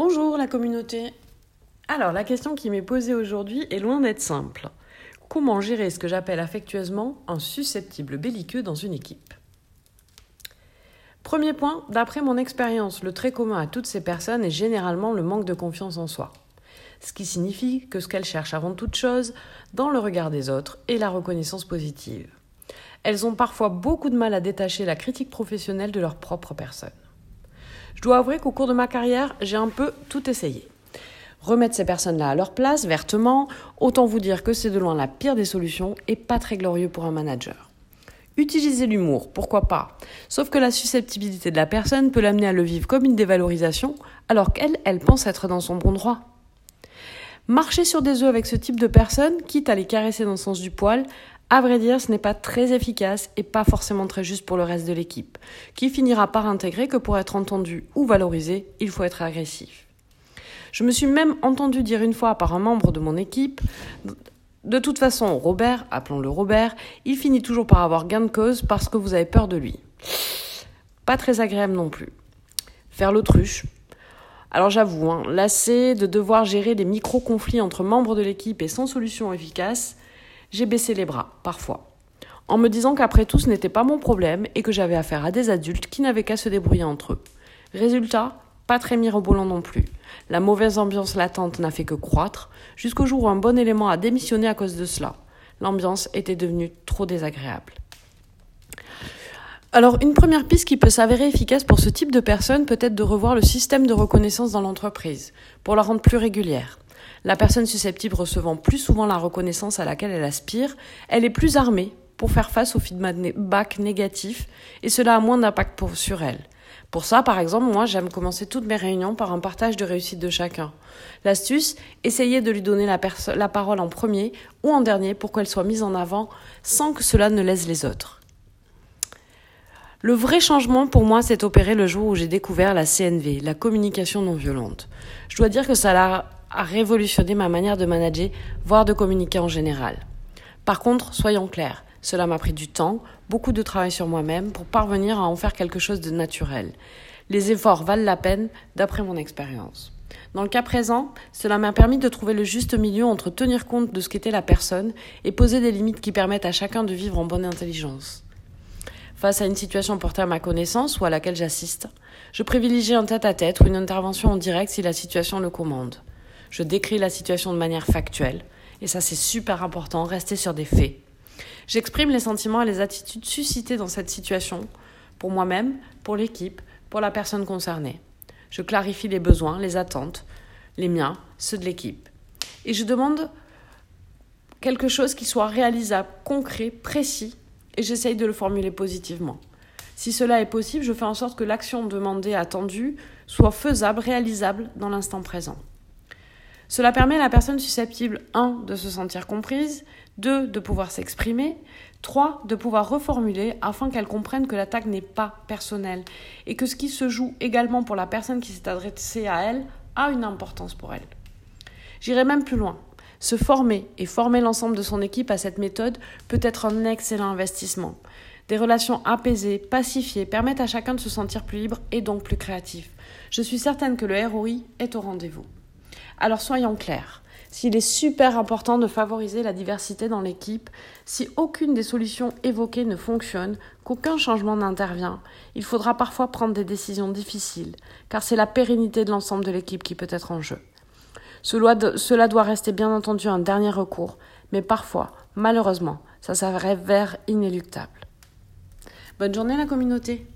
Bonjour la communauté. Alors la question qui m'est posée aujourd'hui est loin d'être simple. Comment gérer ce que j'appelle affectueusement un susceptible belliqueux dans une équipe? Premier point, d'après mon expérience, le trait commun à toutes ces personnes est généralement le manque de confiance en soi. Ce qui signifie que ce qu'elles cherchent avant toute chose, dans le regard des autres, est la reconnaissance positive. Elles ont parfois beaucoup de mal à détacher la critique professionnelle de leur propre personne. Je dois avouer qu'au cours de ma carrière, j'ai un peu tout essayé. Remettre ces personnes-là à leur place, vertement, autant vous dire que c'est de loin la pire des solutions et pas très glorieux pour un manager. Utiliser l'humour, pourquoi pas? Sauf que la susceptibilité de la personne peut l'amener à le vivre comme une dévalorisation, alors qu'elle, elle pense être dans son bon droit. Marcher sur des œufs avec ce type de personne, quitte à les caresser dans le sens du poil, à vrai dire, ce n'est pas très efficace et pas forcément très juste pour le reste de l'équipe, qui finira par intégrer que pour être entendu ou valorisé, il faut être agressif. Je me suis même entendu dire une fois par un membre de mon équipe De toute façon, Robert, appelons-le Robert, il finit toujours par avoir gain de cause parce que vous avez peur de lui. Pas très agréable non plus. Faire l'autruche. Alors j'avoue, hein, lassé de devoir gérer des micro-conflits entre membres de l'équipe et sans solution efficace, j'ai baissé les bras, parfois, en me disant qu'après tout ce n'était pas mon problème et que j'avais affaire à des adultes qui n'avaient qu'à se débrouiller entre eux. Résultat, pas très mirobolant non plus. La mauvaise ambiance latente n'a fait que croître, jusqu'au jour où un bon élément a démissionné à cause de cela. L'ambiance était devenue trop désagréable. Alors, une première piste qui peut s'avérer efficace pour ce type de personne peut être de revoir le système de reconnaissance dans l'entreprise, pour la rendre plus régulière. La personne susceptible recevant plus souvent la reconnaissance à laquelle elle aspire, elle est plus armée pour faire face au feedback négatif et cela a moins d'impact sur elle. Pour ça, par exemple, moi, j'aime commencer toutes mes réunions par un partage de réussite de chacun. L'astuce, essayer de lui donner la, parole en premier ou en dernier pour qu'elle soit mise en avant sans que cela ne lèse les autres. Le vrai changement pour moi s'est opéré le jour où j'ai découvert la CNV, la communication non violente. Je dois dire que ça a révolutionné ma manière de manager, voire de communiquer en général. Par contre, soyons clairs, cela m'a pris du temps, beaucoup de travail sur moi-même pour parvenir à en faire quelque chose de naturel. Les efforts valent la peine d'après mon expérience. Dans le cas présent, cela m'a permis de trouver le juste milieu entre tenir compte de ce qu'était la personne et poser des limites qui permettent à chacun de vivre en bonne intelligence. Face à une situation portée à ma connaissance ou à laquelle j'assiste, je privilégie un tête-à-tête ou une intervention en direct si la situation le commande. Je décris la situation de manière factuelle, et ça c'est super important, rester sur des faits. J'exprime les sentiments et les attitudes suscités dans cette situation, pour moi-même, pour l'équipe, pour la personne concernée. Je clarifie les besoins, les attentes, les miens, ceux de l'équipe. Et je demande quelque chose qui soit réalisable, concret, précis, et j'essaye de le formuler positivement. Si cela est possible, je fais en sorte que l'action demandée, attendue, soit faisable, réalisable dans l'instant présent. Cela permet à la personne susceptible 1. de se sentir comprise, 2. de pouvoir s'exprimer, 3. de pouvoir reformuler afin qu'elle comprenne que l'attaque n'est pas personnelle et que ce qui se joue également pour la personne qui s'est adressée à elle a une importance pour elle. J'irai même plus loin. Se former et former l'ensemble de son équipe à cette méthode peut être un excellent investissement. Des relations apaisées, pacifiées permettent à chacun de se sentir plus libre et donc plus créatif. Je suis certaine que le ROI est au rendez-vous. Alors soyons clairs. S'il est super important de favoriser la diversité dans l'équipe, si aucune des solutions évoquées ne fonctionne, qu'aucun changement n'intervient, il faudra parfois prendre des décisions difficiles, car c'est la pérennité de l'ensemble de l'équipe qui peut être en jeu. Cela doit rester bien entendu un dernier recours, mais parfois, malheureusement, ça s'avère inéluctable. Bonne journée la communauté